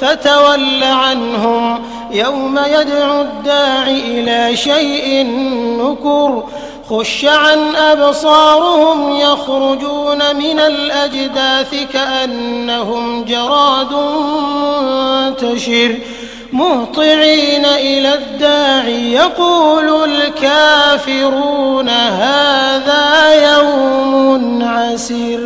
فتول عنهم يوم يدعو الداع إلى شيء نكر خش عن أبصارهم يخرجون من الأجداث كأنهم جراد منتشر مهطعين إلى الداعي يقول الكافرون هذا يوم عسير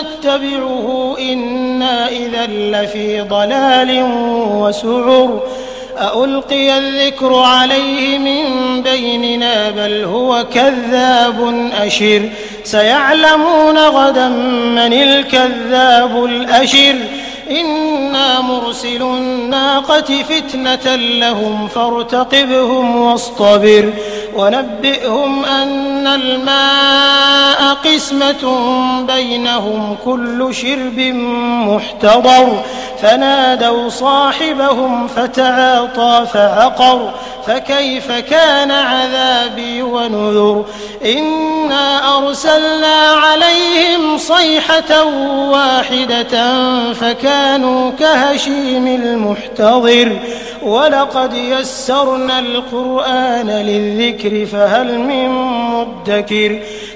نتبعه إنا إذا لفي ضلال وسعر. ألقي الذكر عليه من بيننا بل هو كذاب أشر. سيعلمون غدا من الكذاب الأشر. إنا مرسل الناقة فتنة لهم فارتقبهم واصطبر. ونبئهم أن الماء قسمة بينهم كل شرب محتضر. فنادوا صاحبهم فتعاطى فعقر. فكيف كان عذابي ونذر؟ إنا أرسلنا عليهم صيحة واحدة فكانوا كهشيم المحتضر. ولقد يسرنا القرآن للذكر فهل من مدكر؟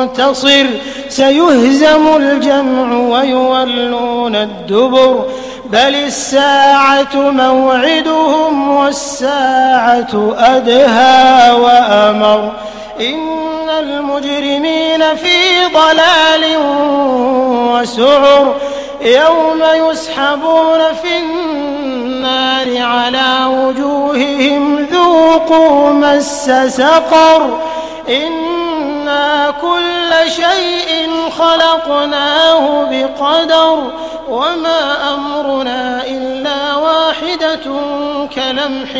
منتصر سيهزم الجمع ويولون الدبر. بل الساعة موعدهم والساعة أدهى وأمر. إن المجرمين في ضلال وسعر. يوم يسحبون في النار على وجوههم ذوقوا مس سقر. إنا خلقناه بقدر وما أمرنا إلا واحدة كلمح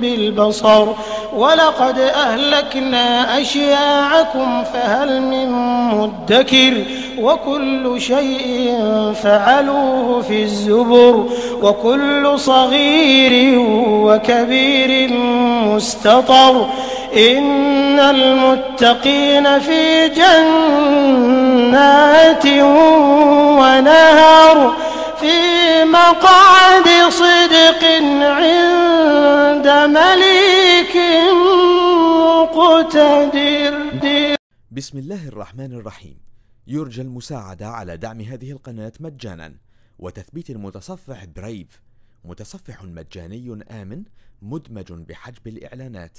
بالبصر ولقد أهلكنا أشياعكم فهل من مدكر وكل شيء فعلوه في الزبر وكل صغير وكبير مستطر إن المتقين في جنات ونهر في مقعد صدق عند مليك مقتدر. بسم الله الرحمن الرحيم. يرجى المساعدة على دعم هذه القناة مجانا. وتثبيت المتصفح برايف متصفح مجاني آمن مدمج بحجب الإعلانات.